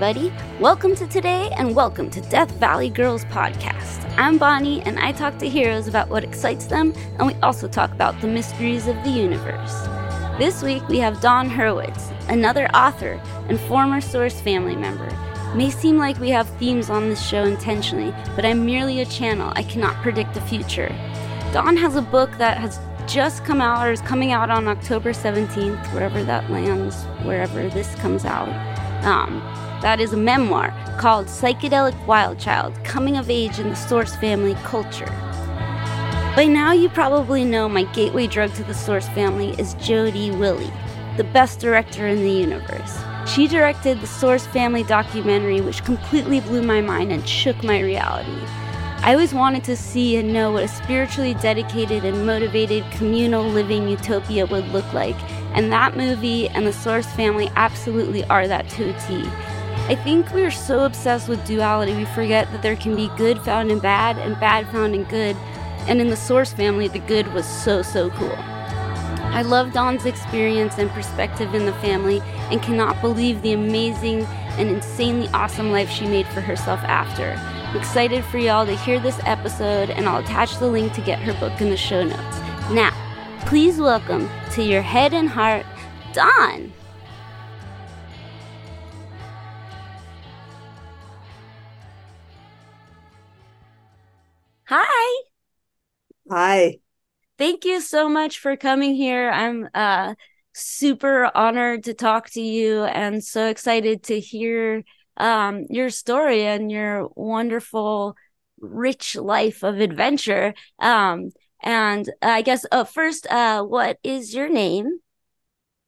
everybody. Welcome to today and welcome to Death Valley Girls Podcast. I'm Bonnie and I talk to heroes about what excites them, and we also talk about the mysteries of the universe. This week we have Dawn Hurwitz, another author and former Source family member. may seem like we have themes on this show intentionally, but I'm merely a channel. I cannot predict the future. Dawn has a book that has just come out or is coming out on October 17th, wherever that lands, wherever this comes out. Um, that is a memoir called Psychedelic Wild Child Coming of Age in the Source Family Culture. By now, you probably know my gateway drug to the Source family is Jodi Wille, the best director in the universe. She directed the Source family documentary, which completely blew my mind and shook my reality. I always wanted to see and know what a spiritually dedicated and motivated communal living utopia would look like, and that movie and the Source family absolutely are that to a T. I think we're so obsessed with duality we forget that there can be good found in bad and bad found in good, and in the Source family, the good was so, so cool. I love Dawn's experience and perspective in the family and cannot believe the amazing and insanely awesome life she made for herself after. I'm excited for y'all to hear this episode, and I'll attach the link to get her book in the show notes. Now, please welcome to your head and heart, Dawn. Hi. Thank you so much for coming here. I'm uh, super honored to talk to you and so excited to hear um, your story and your wonderful, rich life of adventure. Um, and I guess uh, first, uh, what is your name?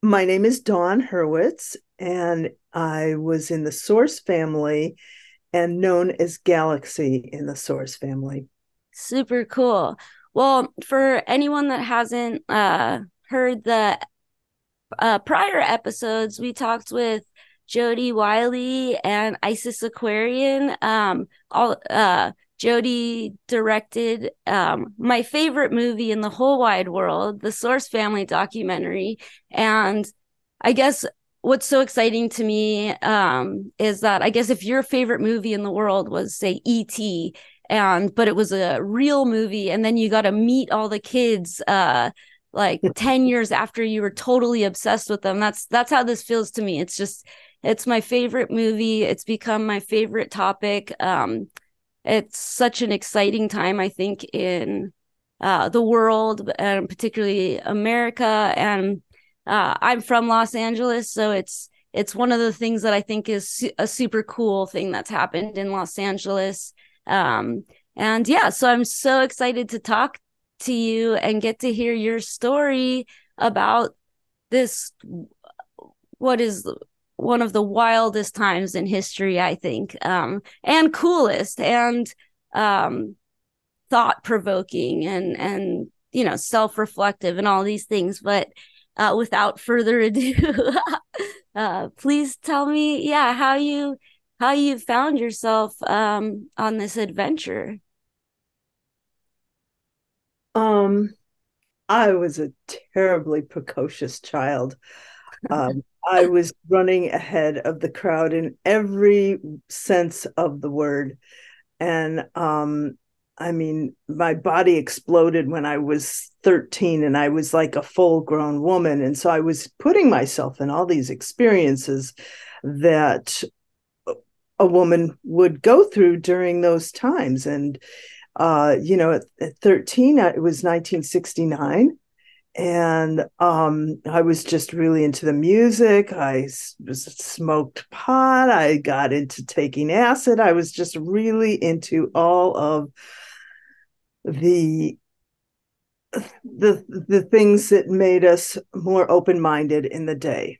My name is Dawn Hurwitz, and I was in the Source family and known as Galaxy in the Source family. Super cool. Well, for anyone that hasn't uh, heard the uh, prior episodes, we talked with Jodi Wille and Isis Aquarian. Um, all uh, Jodi directed um, my favorite movie in the whole wide world, the Source Family documentary, and I guess what's so exciting to me um, is that I guess if your favorite movie in the world was say E.T. and but it was a real movie, and then you got to meet all the kids uh, like 10 years after you were totally obsessed with them that's that's how this feels to me it's just it's my favorite movie. It's become my favorite topic. Um, it's such an exciting time, I think, in uh, the world and particularly America. And uh, I'm from Los Angeles, so it's it's one of the things that I think is a super cool thing that's happened in Los Angeles. Um, and yeah, so I'm so excited to talk to you and get to hear your story about this what is one of the wildest times in history, I think, um, and coolest and um, thought provoking and and you know self reflective and all these things. But uh, without further ado, uh, please tell me, yeah, how you how you found yourself um, on this adventure. Um, I was a terribly precocious child. Um, I was running ahead of the crowd in every sense of the word. And um, I mean, my body exploded when I was 13 and I was like a full grown woman. And so I was putting myself in all these experiences that a woman would go through during those times. And, uh, you know, at, at 13, it was 1969 and um, I was just really into the music. I was smoked pot. I got into taking acid. I was just really into all of the the the things that made us more open minded in the day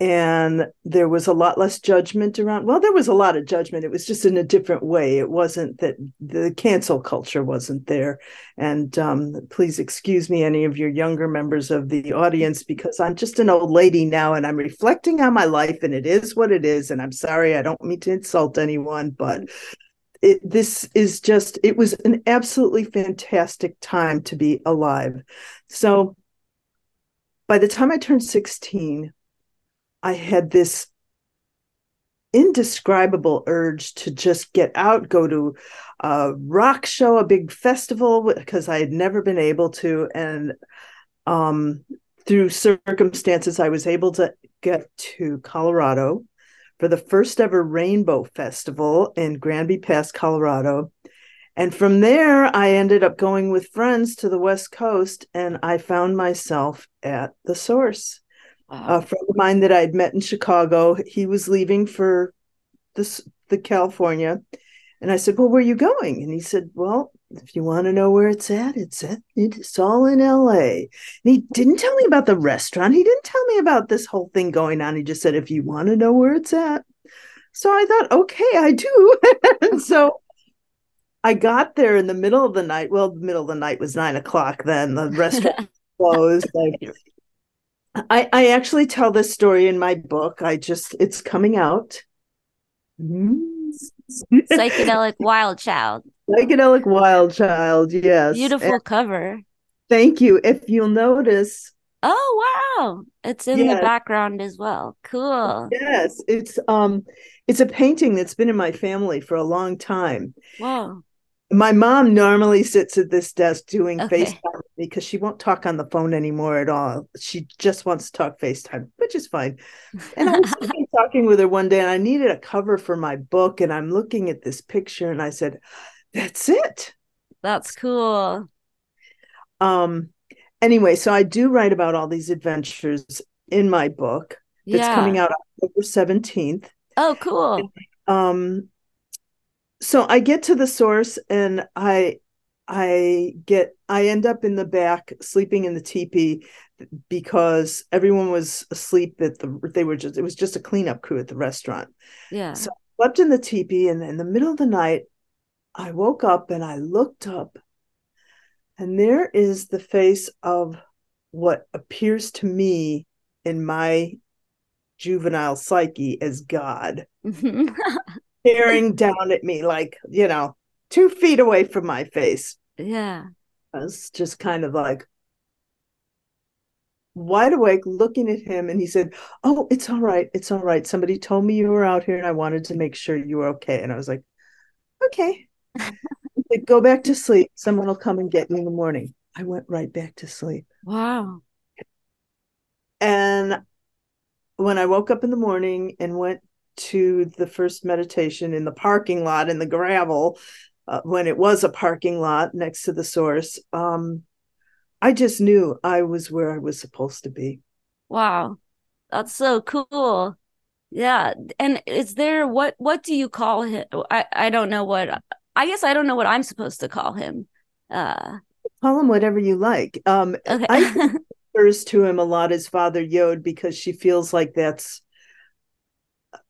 and there was a lot less judgment around well there was a lot of judgment. It was just in a different way. It wasn't that the cancel culture wasn't there. And um, please excuse me any of your younger members of the audience because i'm just an old lady now and i'm reflecting on my life and it is what it is. And i'm sorry i don't mean to insult anyone but it, this is just it was an absolutely fantastic time to be alive. So by the time i turned 16 I had this indescribable urge to just get out, go to a rock show, a big festival, because I had never been able to. And um, through circumstances, I was able to get to Colorado for the first ever Rainbow Festival in Granby Pass, Colorado. And from there, I ended up going with friends to the West Coast, and I found myself at the source. Wow. A friend of mine that I'd met in Chicago, he was leaving for this the California, and I said, "Well, where are you going?" And he said, "Well, if you want to know where it's at, it's at it's all in L.A." And he didn't tell me about the restaurant. He didn't tell me about this whole thing going on. He just said, "If you want to know where it's at." So I thought, okay, I do. and so I got there in the middle of the night. Well, the middle of the night was nine o'clock then. The restaurant closed. Like, I, I actually tell this story in my book. I just, it's coming out. Psychedelic Wild Child. Psychedelic Wild Child, yes. Beautiful and cover. Thank you. If you'll notice. Oh wow. It's in yes. the background as well. Cool. Yes. It's um it's a painting that's been in my family for a long time. Wow my mom normally sits at this desk doing okay. FaceTime because she won't talk on the phone anymore at all. She just wants to talk FaceTime, which is fine. And I was talking with her one day and I needed a cover for my book. And I'm looking at this picture and I said, That's it. That's cool. Um anyway, so I do write about all these adventures in my book that's yeah. coming out October 17th. Oh, cool. And, um so I get to the source and I I get I end up in the back sleeping in the teepee because everyone was asleep at the they were just it was just a cleanup crew at the restaurant. Yeah. So I slept in the teepee and in the middle of the night I woke up and I looked up and there is the face of what appears to me in my juvenile psyche as God. staring down at me like, you know, two feet away from my face. Yeah. I was just kind of like wide awake looking at him. And he said, Oh, it's all right. It's all right. Somebody told me you were out here and I wanted to make sure you were okay. And I was like, Okay. said, Go back to sleep. Someone will come and get you in the morning. I went right back to sleep. Wow. And when I woke up in the morning and went to the first meditation in the parking lot in the gravel uh, when it was a parking lot next to the source. Um, i just knew i was where i was supposed to be. Wow. That's so cool. Yeah. And is there what what do you call him i i don't know what i guess i don't know what i'm supposed to call him. Uh call him whatever you like. Um okay. i refers to him a lot as father yod because she feels like that's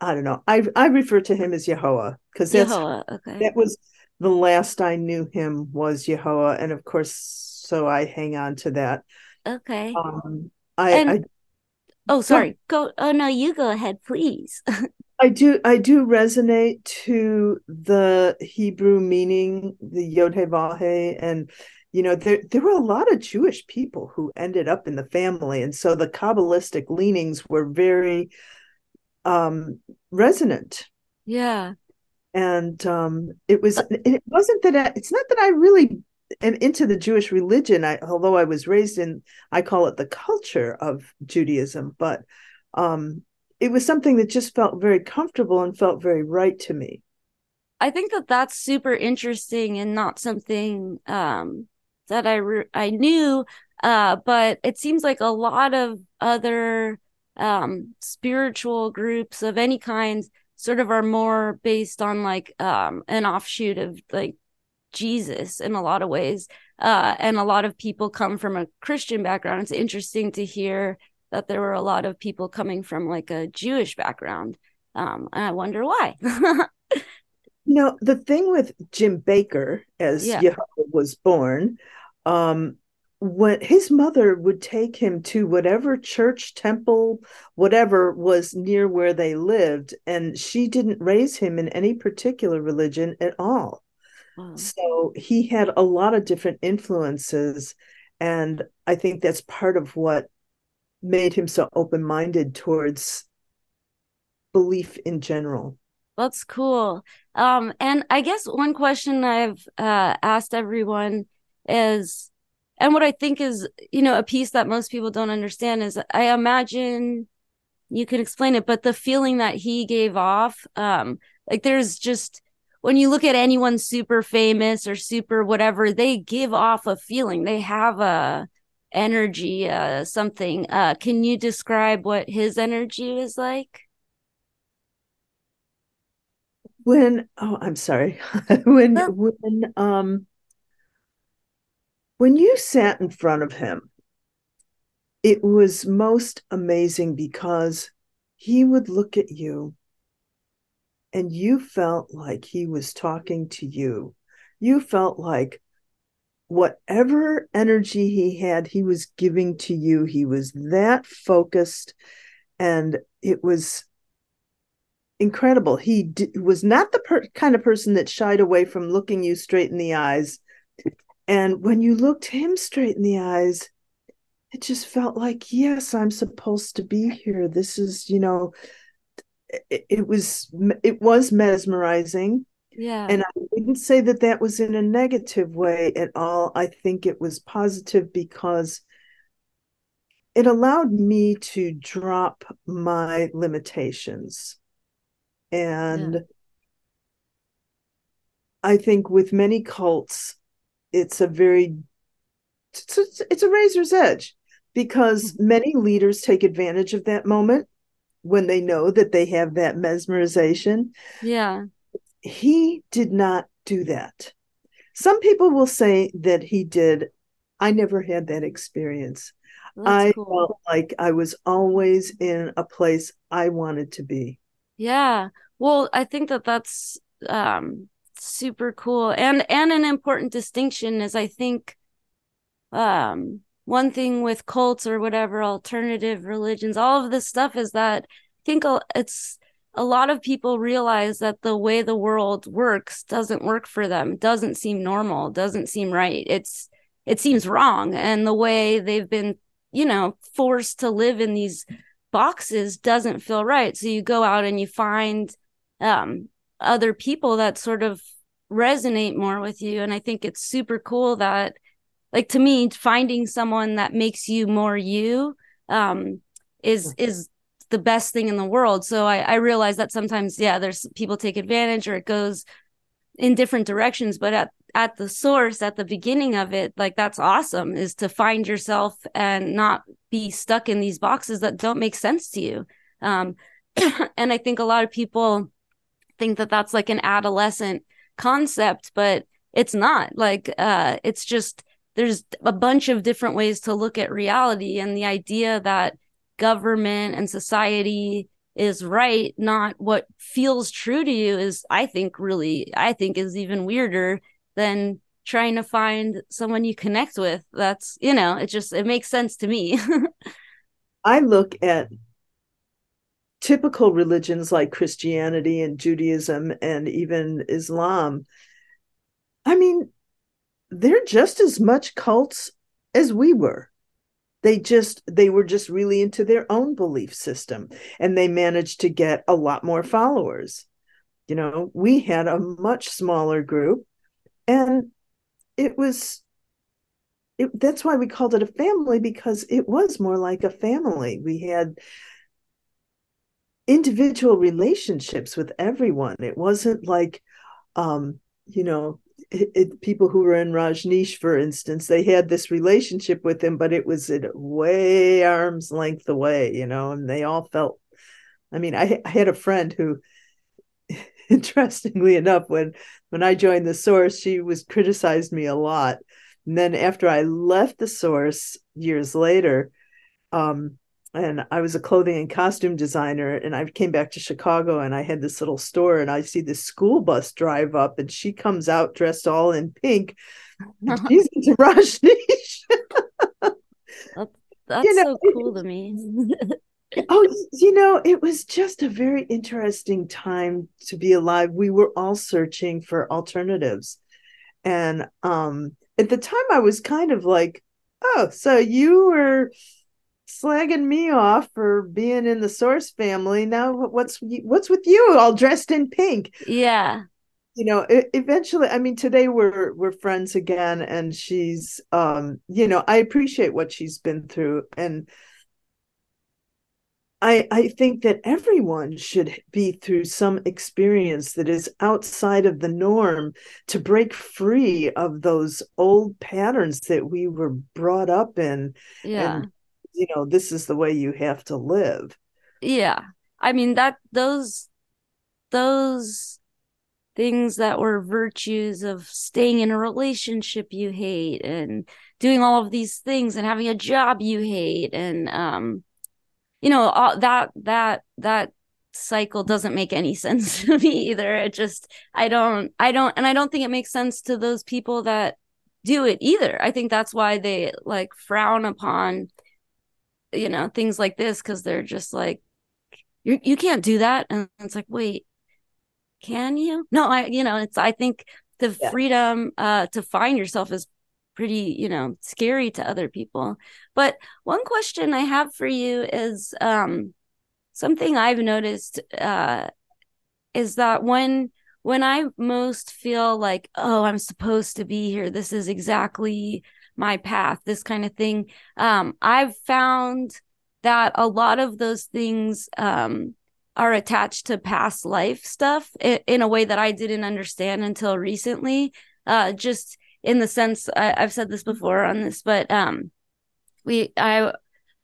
I don't know. I I refer to him as Ya Ho Wha because that's okay. that was the last I knew him was Ya Ho Wha, and of course, so I hang on to that. Okay. Um, I, and, I oh sorry. Go. Oh no, you go ahead, please. I do. I do resonate to the Hebrew meaning, the Yod He Vahe, and you know there there were a lot of Jewish people who ended up in the family, and so the Kabbalistic leanings were very um, resonant. Yeah. And um, it was, it wasn't that, I, it's not that I really am into the Jewish religion, I, although I was raised in, I call it the culture of Judaism, but um, it was something that just felt very comfortable and felt very right to me. I think that that's super interesting and not something um, that I re- I knew, uh, but it seems like a lot of other um, spiritual groups of any kind sort of are more based on like um, an offshoot of like Jesus in a lot of ways. Uh, and a lot of people come from a Christian background. It's interesting to hear that there were a lot of people coming from like a Jewish background. Um, and I wonder why. you know, the thing with Jim Baker as yeah. Ya Ho Wha was born, um, when his mother would take him to whatever church, temple, whatever was near where they lived, and she didn't raise him in any particular religion at all. Wow. So he had a lot of different influences. And I think that's part of what made him so open minded towards belief in general. That's cool. Um, and I guess one question I've uh, asked everyone is, and what I think is, you know, a piece that most people don't understand is I imagine you can explain it, but the feeling that he gave off, um, like there's just when you look at anyone super famous or super whatever, they give off a feeling. They have a energy, uh, something. Uh, can you describe what his energy was like? When oh, I'm sorry. when when um when you sat in front of him, it was most amazing because he would look at you and you felt like he was talking to you. You felt like whatever energy he had, he was giving to you. He was that focused, and it was incredible. He d- was not the per- kind of person that shied away from looking you straight in the eyes. And when you looked him straight in the eyes, it just felt like, yes, I'm supposed to be here. This is, you know, it, it was it was mesmerizing yeah and i wouldn't say that that was in a negative way at all i think it was positive because it allowed me to drop my limitations and yeah. i think with many cults it's a very it's a, it's a razor's edge because mm-hmm. many leaders take advantage of that moment when they know that they have that mesmerization. Yeah. He did not do that. Some people will say that he did. I never had that experience. That's I cool. felt like I was always in a place I wanted to be. Yeah. Well, I think that that's um super cool. And and an important distinction is I think um one thing with cults or whatever alternative religions all of this stuff is that i think it's a lot of people realize that the way the world works doesn't work for them doesn't seem normal doesn't seem right. It's it seems wrong. And the way they've been you know forced to live in these boxes doesn't feel right. So you go out and you find um other people that sort of resonate more with you. And i think it's super cool that like to me finding someone that makes you more you um is is the best thing in the world. So i i realize that sometimes yeah there's people take advantage or it goes in different directions but at at the source at the beginning of it like that's awesome is to find yourself and not be stuck in these boxes that don't make sense to you. Um and i think a lot of people think that that's like an adolescent concept but it's not. Like uh it's just there's a bunch of different ways to look at reality and the idea that government and society is right not what feels true to you is i think really i think is even weirder than trying to find someone you connect with. That's you know it just it makes sense to me. I look at typical religions like christianity and judaism and even islam i mean they're just as much cults as we were. They just they were just really into their own belief system and they managed to get a lot more followers. You know we had a much smaller group and it was it, that's why we called it a family because it was more like a family. We had individual relationships with everyone it wasn't like um you know it, it, people who were in Rajneesh, for instance, they had this relationship with him, but it was at way arm's length away, you know, and they all felt. I mean, I, I had a friend who, interestingly enough, when when I joined the source, she was criticized me a lot. And then after I left the source years later, um, and I was a clothing and costume designer and I came back to Chicago and I had this little store and I see this school bus drive up and she comes out dressed all in pink. She's into Rajneesh. that's, that's you know, so cool to me. oh, you know, it was just a very interesting time to be alive. We were all searching for alternatives. And um at the time I was kind of like, oh, so you were slagging me off for being in the source family. Now what's what's with you all dressed in pink? Yeah. You know, eventually I mean today we're we're friends again and she's um you know, I appreciate what she's been through and I, I think that everyone should be through some experience that is outside of the norm to break free of those old patterns that we were brought up in. Yeah. And, you know, this is the way you have to live. Yeah. I mean that those those things that were virtues of staying in a relationship you hate and doing all of these things and having a job you hate and um you know all that that that cycle doesn't make any sense to me either it just i don't i don't and i don't think it makes sense to those people that do it either i think that's why they like frown upon you know things like this because they're just like you you can't do that and it's like wait can you no i you know it's i think the yeah. freedom uh to find yourself is pretty, you know, scary to other people. But one question I have for you is um, something I've noticed uh, is that when when I most feel like, oh, I'm supposed to be here, this is exactly my path, this kind of thing, um, I've found that a lot of those things um, are attached to past life stuff in, in, a way that I didn't understand until recently. Uh, just in the sense I, have said this before on this, but um, we I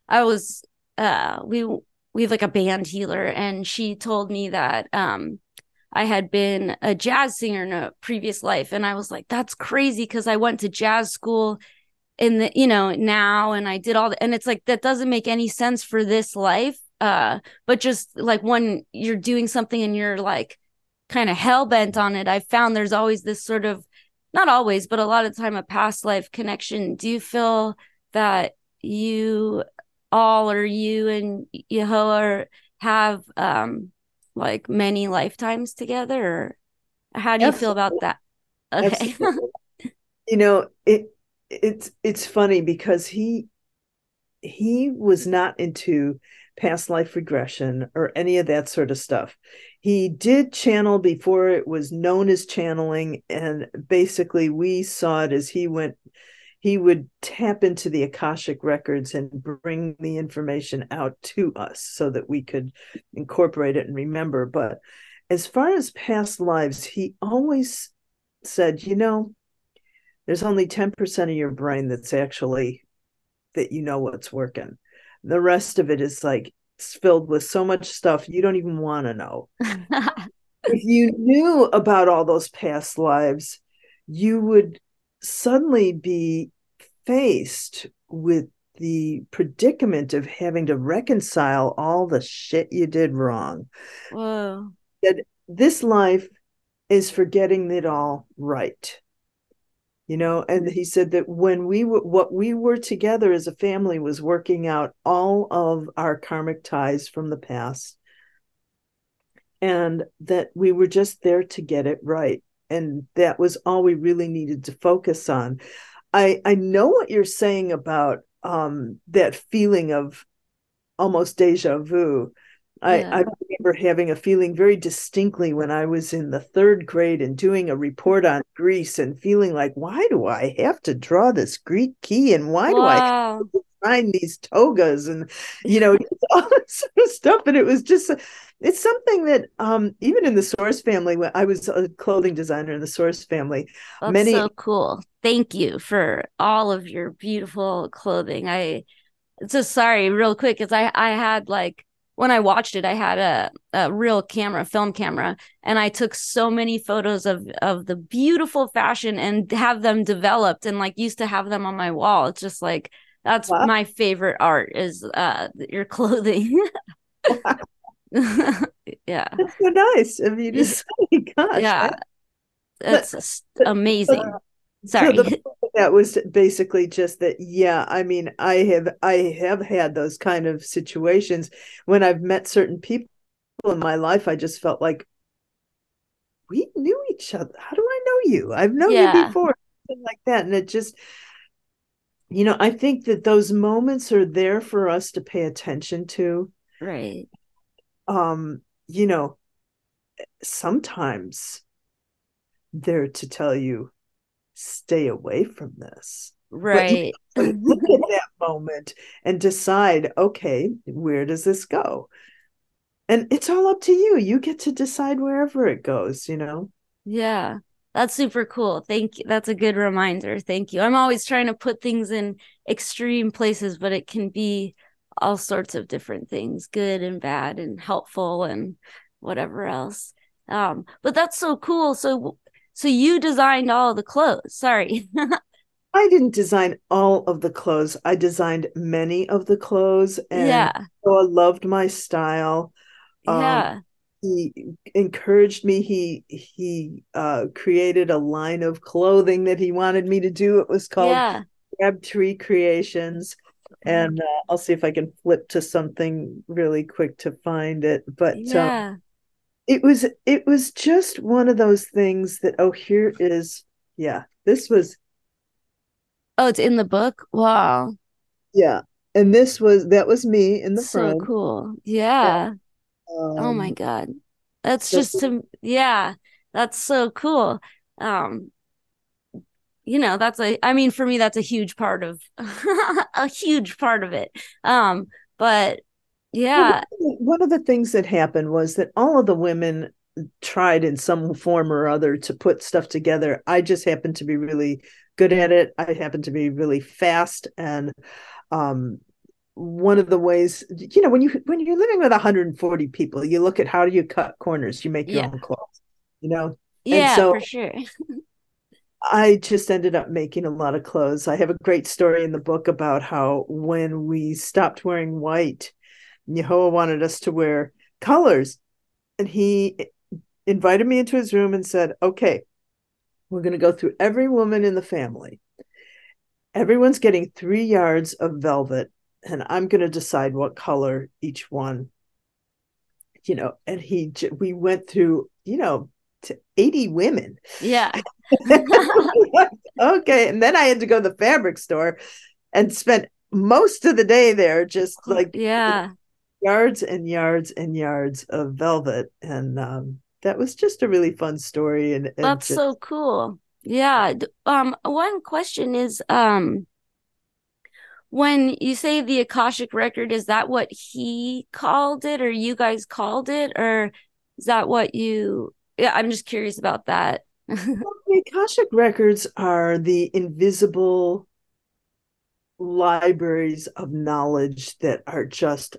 I was uh we we have like a band healer, and she told me that um I had been a jazz singer in a previous life, and I was like, that's crazy because I went to jazz school in the you know now, and I did all the, and it's like that doesn't make any sense for this life. Uh, but just like when you're doing something and you're like kind of hell bent on it, I found there's always this sort of not always, but a lot of time a past life connection. Do you feel that you all or you and Ya Ho Wha have um like many lifetimes together or how do you Absolutely. feel about that? Okay. you know, it it's it's funny because he he was not into past life regression or any of that sort of stuff. He did channel before it was known as channeling. And basically, we saw it as he went, he would tap into the Akashic records and bring the information out to us so that we could incorporate it and remember. But as far as past lives, he always said, you know, there's only 10% of your brain that's actually that you know what's working the rest of it is like it's filled with so much stuff you don't even want to know. if you knew about all those past lives, you would suddenly be faced with the predicament of having to reconcile all the shit you did wrong. Whoa. That this life is for getting it all right you know and he said that when we were what we were together as a family was working out all of our karmic ties from the past. And that we were just there to get it right. And that was all we really needed to focus on. I i know what you're saying about um that feeling of almost deja vu I, yeah. I remember having a feeling very distinctly when I was in the third grade and doing a report on Greece and feeling like, why do I have to draw this Greek key and why wow. do I find these togas and you know all this sort of stuff? And it was just it's something that um, even in the Source family, when I was a clothing designer in the Source family, That's many so cool. Thank you for all of your beautiful clothing. I just sorry, real quick, because I I had like when I watched it, I had a, a real camera, film camera, and I took so many photos of of the beautiful fashion and have them developed and like used to have them on my wall. It's just like that's wow. my favorite art is uh your clothing. yeah. That's so nice of you to say. Gosh. Yeah. That's amazing. Uh, Sorry. So the, that was basically just that. Yeah, I mean, I have I have had those kind of situations when I've met certain people in my life. I just felt like we knew each other. How do I know you? I've known yeah. you before, like that, and it just you know, I think that those moments are there for us to pay attention to. Right. Um, you know, sometimes they're to tell you, stay away from this. Right. Look at that moment and decide, okay, where does this go? And it's all up to you. You get to decide wherever it goes, you know? Yeah. That's super cool. Thank you. That's a good reminder. Thank you. I'm always trying to put things in extreme places, but it can be all sorts of different things, good and bad and helpful and whatever else. Um, but that's so cool. So so you designed all the clothes. Sorry. I didn't design all of the clothes. I designed many of the clothes and yeah. so I loved my style. Um, yeah he encouraged me he he uh created a line of clothing that he wanted me to do it was called yeah. Crabtree Creations and uh, I'll see if I can flip to something really quick to find it but yeah. Um, it was it was just one of those things that oh here is yeah this was oh it's in the book? Wow. Yeah and this was that was me in the so front. cool. Yeah. Um, oh my god. That's just to yeah that's so cool. Um you know that's a i mean for me that's a huge part of a huge part of it. Um but yeah. one of the things that happened was that all of the women tried in some form or other to put stuff together. I just happened to be really good at it. I happened to be really fast and um one of the ways you know when you when you're living with 140 people you look at how do you cut corners? You make your Yeah. own clothes you know? Yeah so- for sure. I just ended up making a lot of clothes. I have a great story in the book about how when we stopped wearing white, Ya Ho Wha wanted us to wear colors. And he invited me into his room and said, Okay, we're going to go through every woman in the family. Everyone's getting three yards of velvet, and I'm going to decide what color each one, you know. And he, we went through, you know, to 80 women. yeah okay. And then I had to go to the fabric store and spent most of the day there just like yeah yards and yards and yards of velvet. And um, that was just a really fun story. And, and that's just- so cool yeah um one question is um when you say the akashic record is that what he called it or you guys called it or is that what you yeah i'm just curious about that the Akashic records are the invisible libraries of knowledge that are just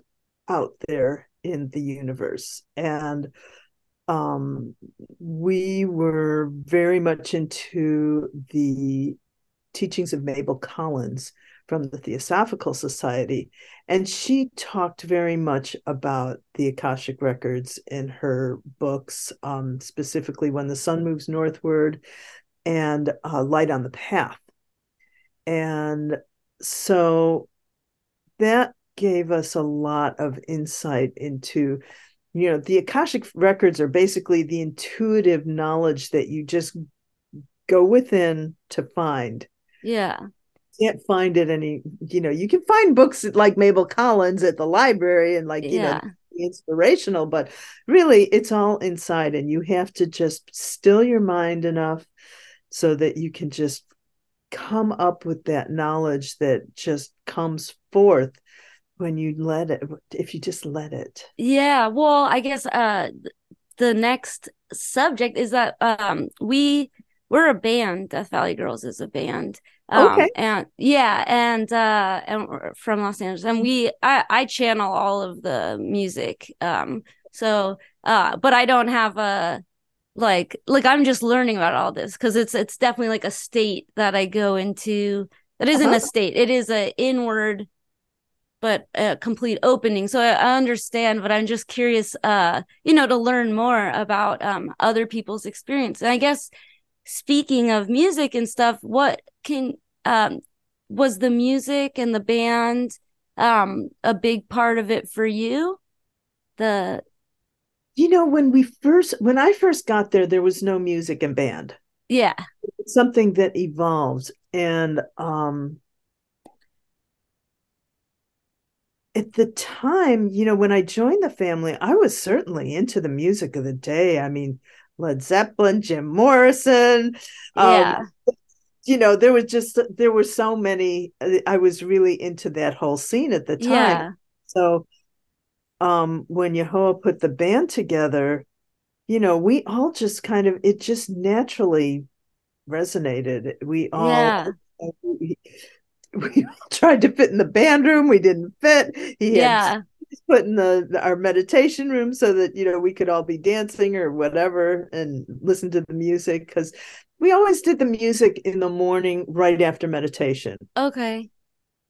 out there in the universe. And um, we were very much into the teachings of Mabel Collins from the Theosophical Society. And she talked very much about the Akashic records in her books, um, specifically When the Sun Moves Northward and uh, Light on the Path. And so that gave us a lot of insight into you know the akashic records are basically the intuitive knowledge that you just go within to find. Yeah. Can't find it any you know you can find books like mabel collins at the library and like you yeah. know inspirational but really it's all inside and you have to just still your mind enough so that you can just come up with that knowledge that just comes forth when you let it if you just let it Yeah, well, I guess uh the next subject is that um we we're a band, Death Valley Girls is a band. Um, Okay. and yeah, and uh and we're from Los Angeles and we I I channel all of the music. Um so uh but I don't have a like like I'm just learning about all this because it's it's definitely like a state that I go into that isn't Uh-huh. a state. It is a inward but a complete opening. So I, I understand, but I'm just curious, uh, you know, to learn more about um other people's experience. And I guess speaking of music and stuff, what can um was the music and the band um a big part of it for you? The you know when we first when i first got there there was no music and band yeah, it's something that evolves and um at the time, you know, when I joined the family, I was certainly into the music of the day. I mean, Led Zeppelin, Jim Morrison. Yeah. Um, you know, there was just there were so many. uh, I was really into that whole scene at the time. Yeah. So, um, when Ya Ho Wha put the band together, you know, we all just kind of it just naturally resonated. We all Yeah. we, tried to fit in the band room. We didn't fit. He had Yeah. put in the, the- our meditation room so that you know we could all be dancing or whatever and listen to the music because we always did the music in the morning right after meditation Okay.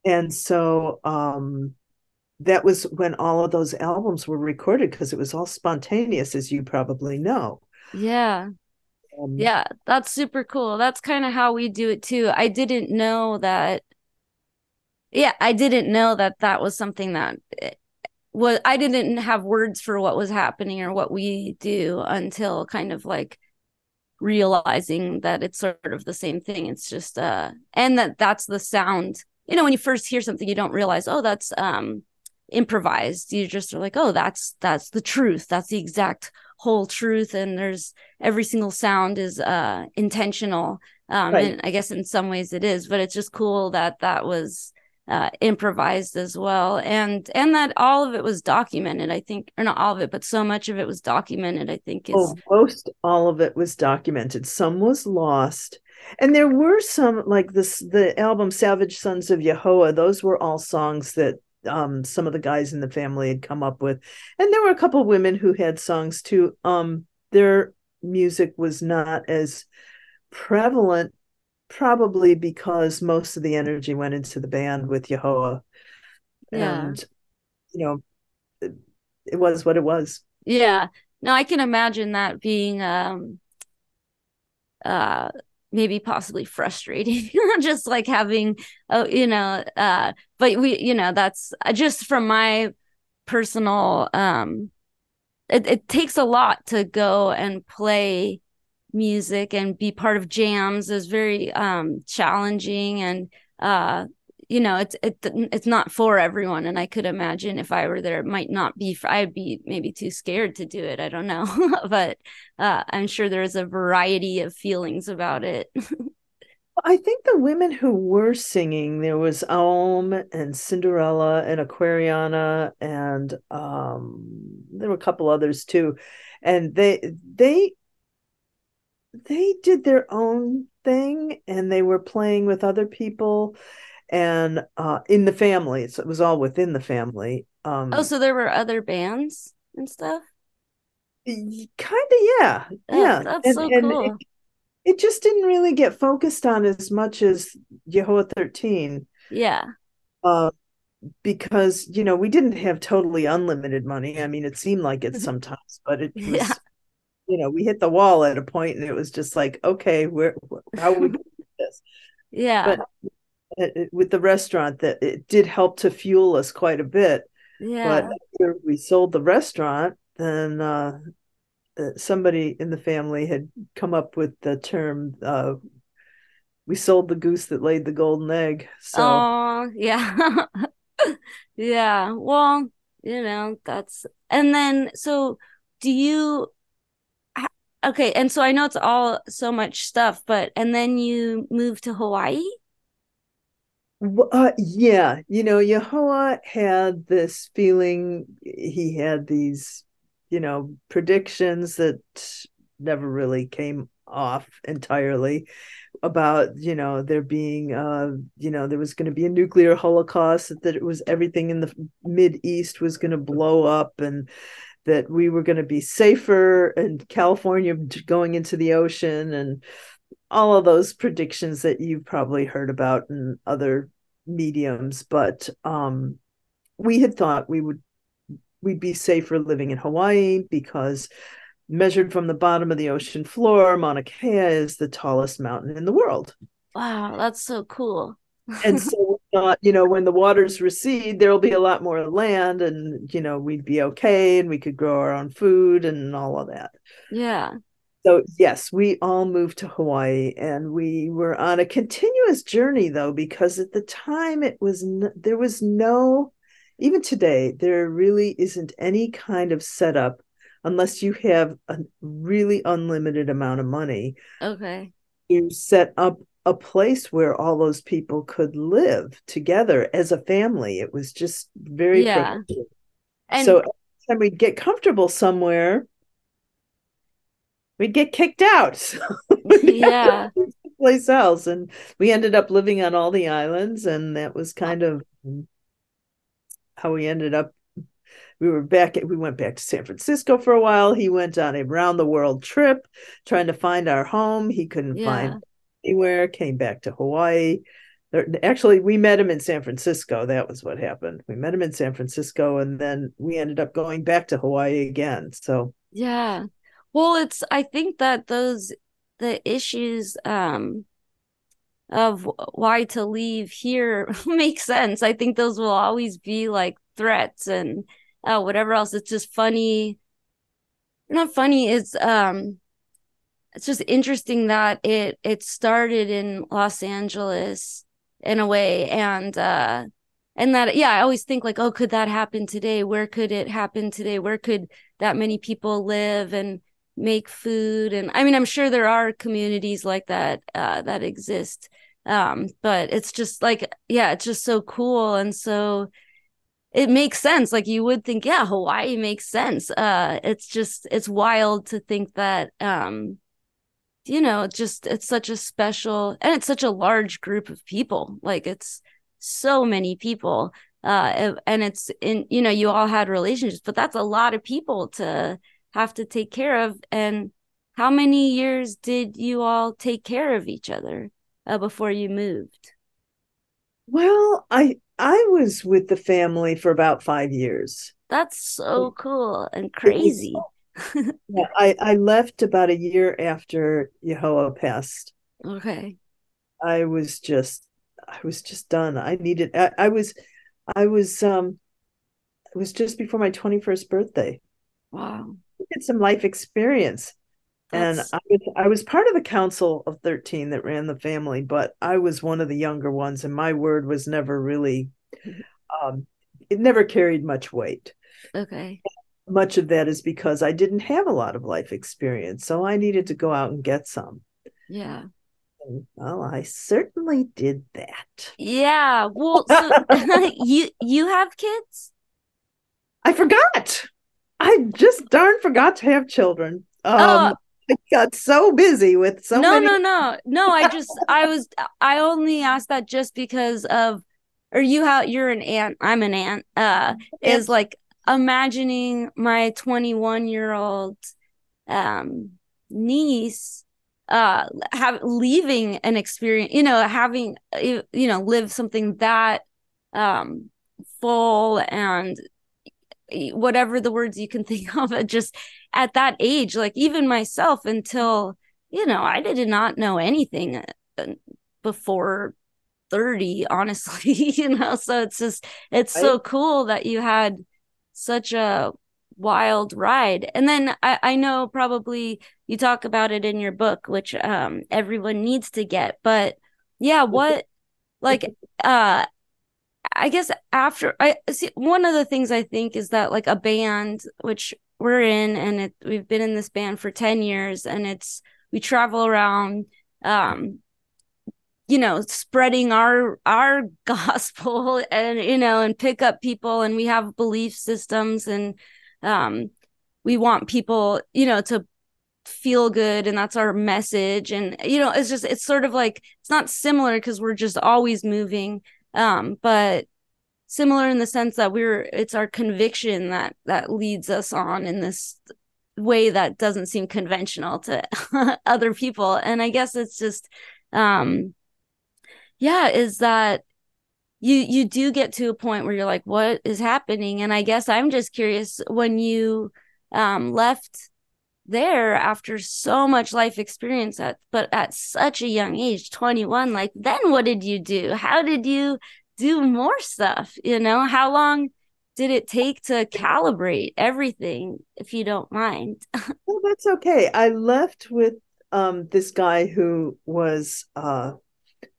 and so um that was when all of those albums were recorded because it was all spontaneous as you probably know Yeah. um, Yeah, that's super cool. That's kind of how we do it too. I didn't know that. Yeah, I didn't know that that was something that eh, was. I didn't have words for what was happening or what we do until kind of like realizing that it's sort of the same thing. It's just uh, and that that's the sound. You know, when you first hear something, you don't realize, oh, that's um improvised. You just are like, oh, that's that's the truth. That's the exact whole truth and there's every single sound is uh intentional um Right. and i guess in some ways it is but it's just cool that that was uh improvised as well and and that all of it was documented i think or not all of it but so much of it was documented i think is Oh, most all of it was documented. Some was lost. And there were some like this the album Savage Sons of Ya Ho Wha, those were all songs that um some of the guys in the family had come up with. And there were a couple women who had songs too. Um their music was not as prevalent probably because most of the energy went into the band with Ya Ho Wha. Yeah. And you know it, it was what it was. Yeah. No, I can imagine that being um uh maybe possibly frustrating just like having oh you know uh but we you know that's uh, just from my personal um it, it takes a lot to go and play music and be part of jams is very um challenging and uh you know it's it, it's not for everyone. And i could imagine if i were there it might not be for, i'd be maybe too scared to do it. I don't know. But uh i'm sure there's a variety of feelings about it. I think the women who were singing, there was Aum and Cinderella and Aquariana, and um, there were a couple others too, and they they they did their own thing, and they were playing with other people, and uh, in the family, so it was all within the family. Um, oh so there were other bands and stuff kind of, yeah, Oh, yeah, that's and, so and cool. it, it just didn't really get focused on as much as Ya Ho Wha 13. yeah uh, because you know we didn't have totally unlimited money. I mean, it seemed like it sometimes, but it was Yeah. You know we hit the wall at a point, and it was just like, okay, where how we do this? yeah But it, it- with the restaurant, that it did help to fuel us quite a bit. yeah But after we sold the restaurant, then uh, somebody in the family had come up with the term. Uh, we sold the goose that laid the golden egg. So. Oh, yeah. yeah. Well, you know, that's and then so do you okay, and so I know it's all so much stuff, but and then you moved to Hawaii? Uh, yeah, you know, Ya Ho Wha had this feeling, he had these, you know, predictions that never really came off entirely about, you know, there being, uh, you know, there was going to be a nuclear holocaust, that it was everything in the Mid East was going to blow up and that we were going to be safer and California going into the ocean and all of those predictions that you've probably heard about in other mediums but um we had thought we would we'd be safer living in Hawaii because measured from the bottom of the ocean floor Mauna Kea is the tallest mountain in the world Wow, that's so cool. And so we thought you know when the waters recede there'll be a lot more land and you know we'd be okay and we could grow our own food and all of that Yeah. So yes, we all moved to Hawaii, and we were on a continuous journey though, because at the time it was n- there was no even today, there really isn't any kind of setup unless you have a really unlimited amount of money. Okay. You set up a place where all those people could live together as a family. It was just very yeah. And so every time we'd get comfortable somewhere, we'd get kicked out. yeah. Place else. And we ended up living on all the islands, and that was kind of how we ended up. We were back, at, we went back to San Francisco for a while. He went on a round the world trip trying to find our home. He couldn't yeah. find anywhere, came back to Hawaii. Actually, we met him in San Francisco. That was what happened. We met him in San Francisco, and then we ended up going back to Hawaii again. So, yeah, well, it's I think that those the issues um of why to leave here make sense. I think those will always be like threats and uh, whatever else. It's just funny. Not funny. It's um, it's just interesting that it it started in Los Angeles in a way, and uh, and that yeah, I always think like, oh, could that happen today? Where could it happen today? Where could that many people live? And make food and i mean i'm sure there are communities like that uh, that exist um, but it's just like yeah it's just so cool and so it makes sense like you would think yeah hawaii makes sense uh it's just it's wild to think that um you know just it's such a special and it's such a large group of people like it's so many people uh and it's in you know you all had relationships but that's a lot of people to have to take care of. And how many years did you all take care of each other uh, before you moved? Well, I I was with the family for about five years. That's so cool and crazy. yeah, I, I left about a year after Ya Ho Wha passed. Okay. I was just I was just done. I needed I, I was I was um it was just before my 21st birthday. Wow I had some life experience. That's... And I was, I was part of the council of 13 that ran the family, but I was one of the younger ones, and my word was never really, um, it never carried much weight. Okay. Much of that is because I didn't have a lot of life experience. So I needed to go out and get some. Yeah. well, I certainly did that. Yeah. Well, so you you have kids? I forgot. I just darn forgot to have children. Um, oh. I got so busy with so no, many. No, no, no. I just, I was, I only asked that just because of, or you have, you're an aunt. I'm an aunt. Uh, is like imagining my 21 year old, um, niece, uh, have leaving an experience. You know, having, you know, live something that, um, full and whatever the words you can think of just at that age like even myself until you know i did not know anything uh, before 30 honestly you know so it's just it's so cool that you had such a wild ride. And then i i know probably you talk about it in your book which um everyone needs to get but yeah what like uh I guess after I see one of the things I think is that like a band, which we're in, and it, we've been in this band for 10 years, and it's we travel around, um, you know, spreading our our gospel and you know, and pick up people, and we have belief systems, and um, we want people, you know, to feel good and that's our message. And you know it's just it's sort of like it's not similar because we're just always moving um, but similar in the sense that we're it's our conviction that that leads us on in this way that doesn't seem conventional to other people. And i guess it's just um yeah is that you you do get to a point where you're like what is happening? And i guess i'm just curious when you um left there after so much life experience at but at such a young age 21 like then what did you do? How did you do more stuff you know? How long did it take to calibrate everything if you don't mind? Well that's okay. I left with um this guy who was uh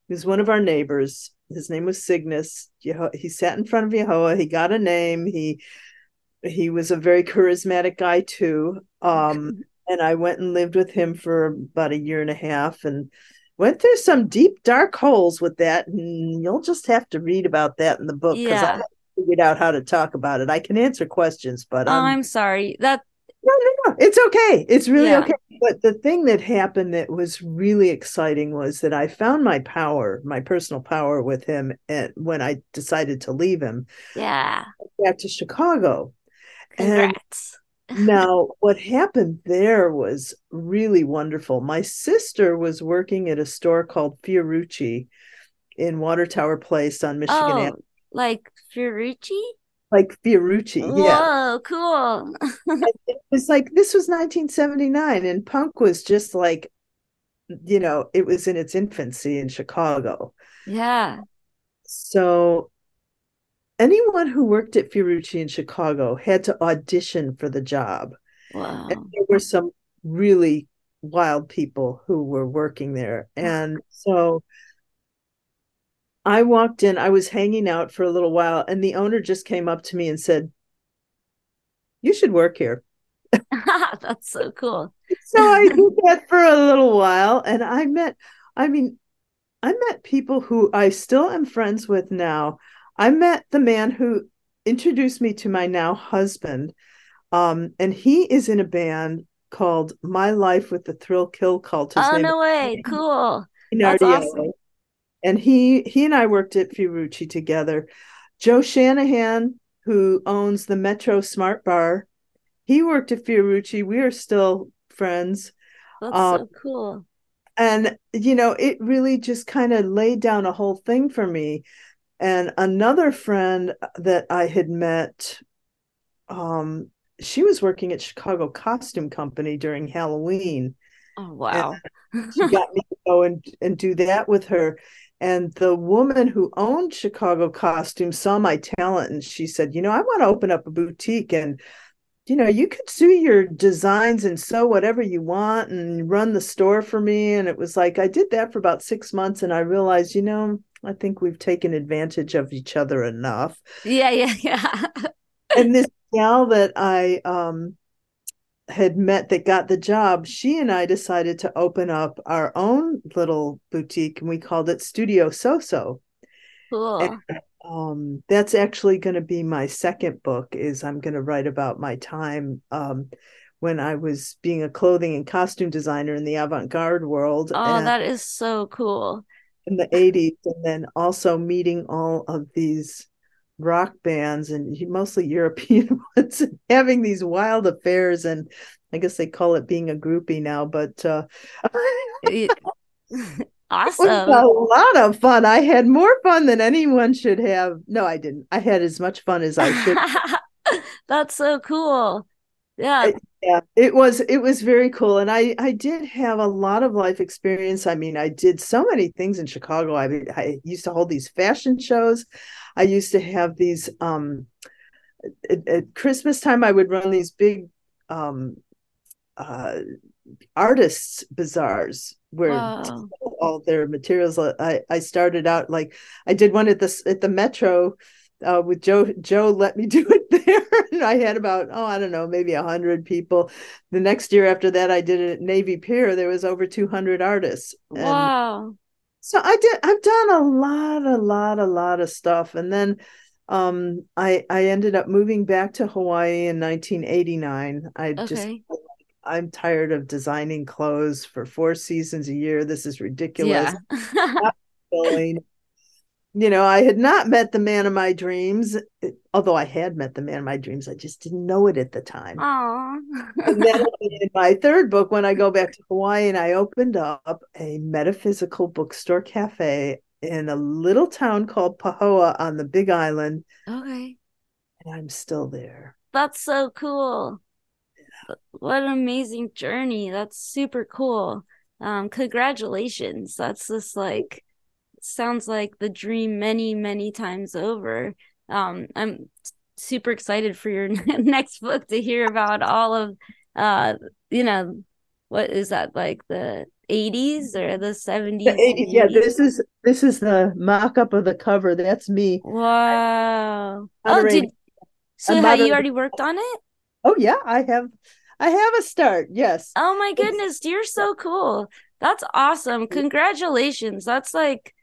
he was one of our neighbors his name was Cygnus. He sat in front of Ya Ho Wha. He got a name. He he was a very charismatic guy too. Um, and I went and lived with him for about a year and a half and went through some deep dark holes with that. And you'll just have to read about that in the book because Yeah. I figured out how to talk about it. I can answer questions, but Oh, um, I'm sorry. That no, no, no. It's okay. It's really Yeah. okay. But the thing that happened that was really exciting was that I found my power, my personal power with him and when I decided to leave him yeah. back to Chicago. And Congrats. now what happened there was really wonderful. My sister was working at a store called Fiorucci in Water Tower Place on Michigan Oh, Avenue. like Fiorucci? Like Fiorucci, yeah. Cool. It was like this was 1979 and punk was just like you know, it was in its infancy in Chicago. Yeah. So anyone who worked at Fiorucci in Chicago had to audition for the job. Wow. And there were some really wild people who were working there. And so I walked in, I was hanging out for a little while, and the owner just came up to me and said, You should work here. That's so cool. So I did that for a little while, and I met, I mean, I met people who I still am friends with now. I met the man who introduced me to my now husband, um, and he is in a band called My Life with the Thrill Kill Cult. His Oh, no way. Cool. That's awesome. And he he and I worked at Fiorucci together. Joe Shanahan, who owns the Metro Smart Bar, he worked at Fiorucci. We are still friends. That's Um, so cool. and you know it really just kind of laid down a whole thing for me and another friend that i had met um she was working at chicago costume company during halloween Oh, wow. she got me to go and, and do that with her and the woman who owned chicago costume saw my talent and she said you know i want to open up a boutique and you know, you could do your designs and sew whatever you want and run the store for me. And it was like I did that for about six months and I realized, you know, I think we've taken advantage of each other enough. Yeah, yeah, yeah. And this gal that I um had met that got the job, she and I decided to open up our own little boutique and we called it Studio So-So. Cool. um that's actually going to be my second book is i'm going to write about my time um when i was being a clothing and costume designer in the avant-garde world Oh, and that is so cool. in the 80s and then also meeting all of these rock bands and mostly european ones having these wild affairs and i guess they call it being a groupie now but uh It- It was awesome. a lot of fun. I had more fun than anyone should have. No, I didn't. I had as much fun as I should. That's so cool. Yeah. I- yeah, it was it was very cool, and I I did have a lot of life experience. I mean, I did so many things in Chicago. I I used to hold these fashion shows. I used to have these um at, at Christmas time. I would run these big um uh artists bazaars where Wow. all their materials. I I started out like I did one at the at the Metro uh, with Joe. Joe let me do it there, and I had about oh I don't know maybe a hundred people. The next year after that, I did it at Navy Pier. There was over two hundred artists, and Wow. So I did. I've done a lot, a lot, a lot of stuff, and then um I I ended up moving back to Hawaii in 1989. I just I'm tired of designing clothes for four seasons a year. This is ridiculous. Yeah. You know, I had not met the man of my dreams, although I had met the man of my dreams. I just didn't know it at the time. And then in my third book, when I go back to Hawaii, and I opened up a metaphysical bookstore cafe in a little town called Pahoa on the Big Island, Okay. and I'm still there. That's so cool. What an amazing journey. That's super cool. Um, congratulations. That's just like sounds like the dream many, many times over. Um, I'm super excited for your next book to hear about all of uh, you know, what is that like the 80s or the 70s? The 80s, yeah, this is this is the mock-up of the cover. That's me. Wow. Oh, did so have you already worked on it? Oh yeah, I have I have a start. Yes. Oh my goodness, you're so cool. That's awesome. Congratulations. That's like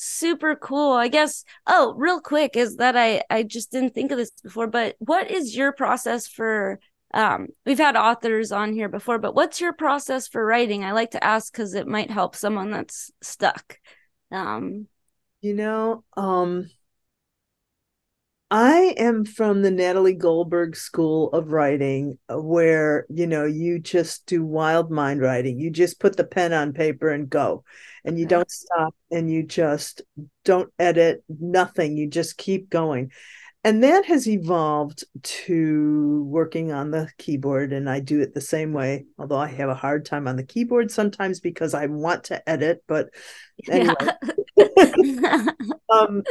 super cool. I guess oh, real quick is that I I just didn't think of this before, but what is your process for um we've had authors on here before, but what's your process for writing? I like to ask cuz it might help someone that's stuck. Um you know, um I am from the Natalie Goldberg School of Writing, uh, where you know you just do wild mind writing. You just put the pen on paper and go, and you don't stop, and you just don't edit nothing. You just keep going, and that has evolved to working on the keyboard, and I do it the same way. Although I have a hard time on the keyboard sometimes because I want to edit, but anyway. Yeah. um,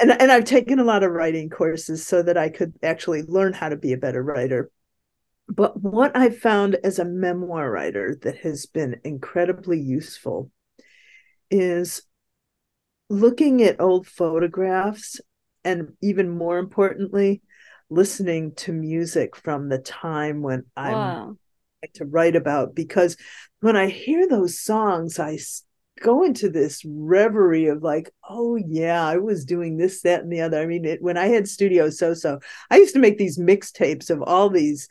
and and I've taken a lot of writing courses so that I could actually learn how to be a better writer. But what I've found as a memoir writer that has been incredibly useful is looking at old photographs and even more importantly listening to music from the time when I'm wow. to write about because when I hear those songs I go into this reverie of like, oh yeah, I was doing this, that, and the other. I mean, it, when I had Studio So So, I used to make these mixtapes of all these,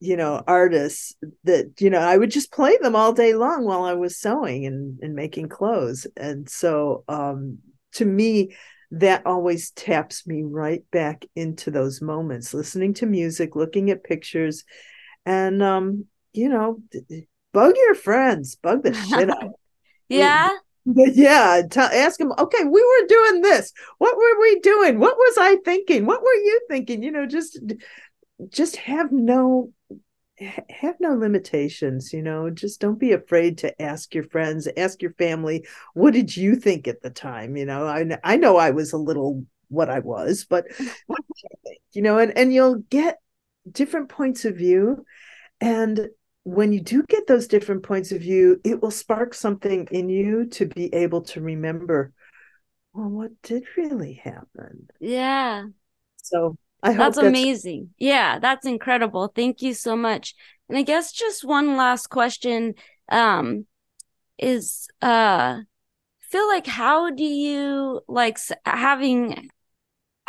you know, artists that you know I would just play them all day long while I was sewing and and making clothes. And so, um, to me, that always taps me right back into those moments, listening to music, looking at pictures, and um, you know, bug your friends, bug the shit out yeah. Yeah, T- ask them. Okay, we were doing this. What were we doing? What was I thinking? What were you thinking? You know, just just have no have no limitations you know just don't be afraid to ask your friends ask your family what did you think at the time you know i, I know i was a little what i was but what did you think you know and, and you'll get different points of view and when you do get those different points of view, it will spark something in you to be able to remember, well, what did really happen? Yeah. So I that's, that's amazing. Yeah, that's incredible. Thank you so much. And I guess just one last question um, is uh feel like how do you like having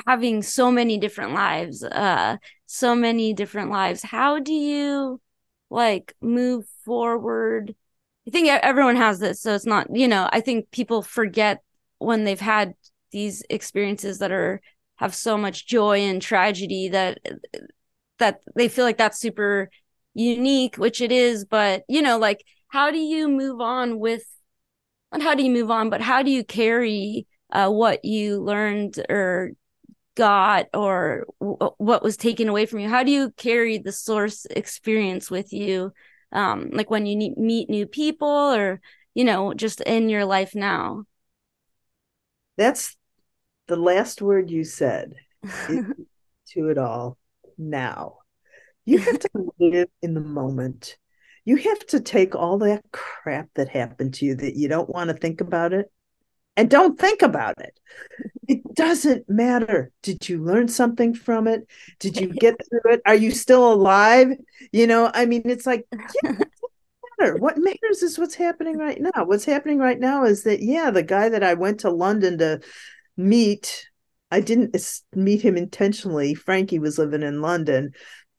having so many different lives uh so many different lives how do you like move forward. I think everyone has this, so it's not, you know, I think people forget when they've had these experiences that are have so much joy and tragedy that that they feel like that's super unique, which it is, but you know, like how do you move on with and how do you move on, but how do you carry uh, what you learned or got or w- what was taken away from you? How do you carry the source experience with you? Um like when you need, meet new people or you know just in your life now? That's the last word you said to it all now. You have to live in the moment. You have to take all that crap that happened to you that you don't want to think about it and don't think about it. It doesn't matter. Did you learn something from it? Did you get through it? Are you still alive? You know, I mean, it's like, yeah, matter. What matters is what's happening right now. What's happening right now is that, yeah, the guy that I went to London to meet, I didn't meet him intentionally. Frankie was living in London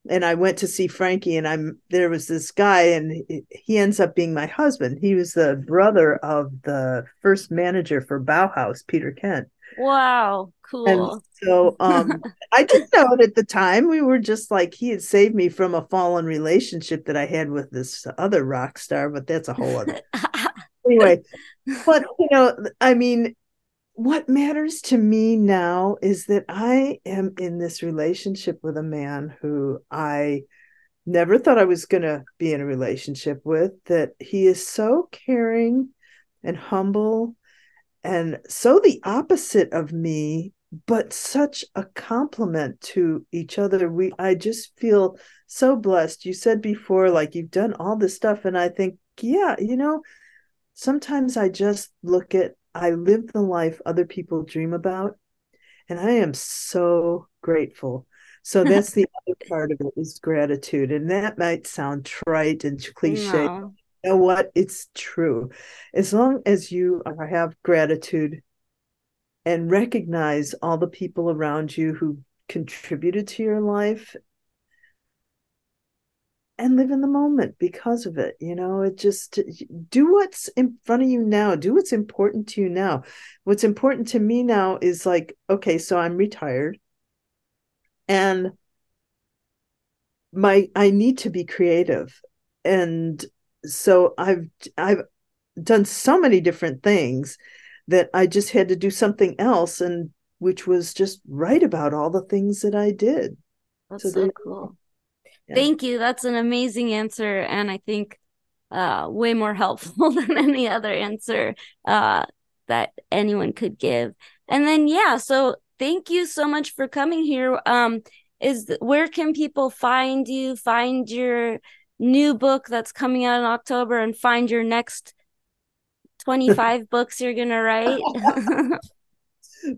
and I went to see Frankie, and I'm there was this guy, and he ends up being my husband. He was the brother of the first manager for Bauhaus, Peter Kent. Wow, cool. And so um, I didn't know it at the time. We were just like he had saved me from a fallen relationship that I had with this other rock star, but that's a whole other. anyway, but you know, I mean, what matters to me now is that I am in this relationship with a man who I never thought I was going to be in a relationship with, that he is so caring and humble and so the opposite of me but such a compliment to each other. We I just feel so blessed. You said before, like you've done all this stuff, and I think, yeah, you know, sometimes I just look at I live the life other people dream about, and I am so grateful. So that's the other part of it is gratitude. And that might sound trite and cliche. No. You know what? It's true. As long as you uh, have gratitude and recognize all the people around you who contributed to your life and live in the moment because of it you know? It just do what's in front of you now do what's important to you now. What's important to me now is like okay so i'm retired. And my i need to be creative. And so i've i've done so many different things that i just had to do something else and which was just write about all the things that i did. That's so, so cool yeah. thank you. That's an amazing answer and i think uh, way more helpful than any other answer uh, that anyone could give. And then yeah so thank you so much for coming here. Um is where can people find you find your new book that's coming out in october and find your next 25 books you're gonna write?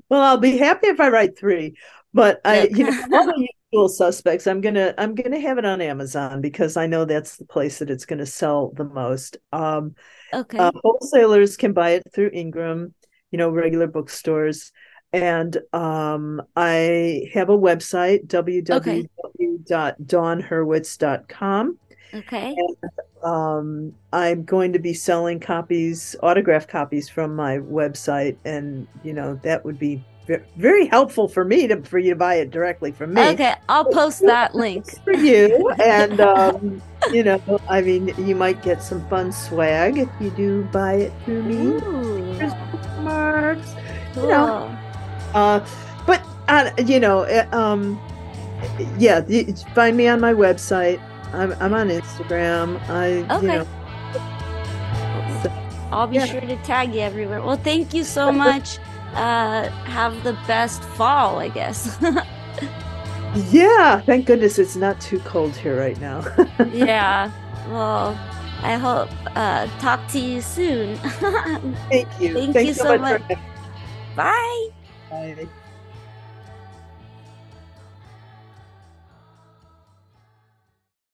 Well i'll be happy if i write three but i you know usual suspects. I'm gonna i'm gonna have it on amazon because i know that's the place that it's gonna sell the most. Um okay. uh, wholesalers can buy it through ingram you know regular bookstores. And um, I have a website, www.dawnhurwitz.com. Okay. And, um, I'm going to be selling copies, autograph copies from my website, and you know that would be very helpful for me to for you to buy it directly from me. Okay, I'll post that link for you, and um, you know, I mean, you might get some fun swag if you do buy it through me. Ooh. Marks, cool. you know uh, but uh, you know, uh, um, yeah, find me on my website. I'm I'm on Instagram. I okay. you know. I'll be yeah. sure to tag you everywhere. Well, thank you so much. Uh, have the best fall, I guess. yeah, thank goodness it's not too cold here right now. yeah. Well, I hope uh talk to you soon. thank you. Thank Thanks you so, so much. much. Bye. Bye.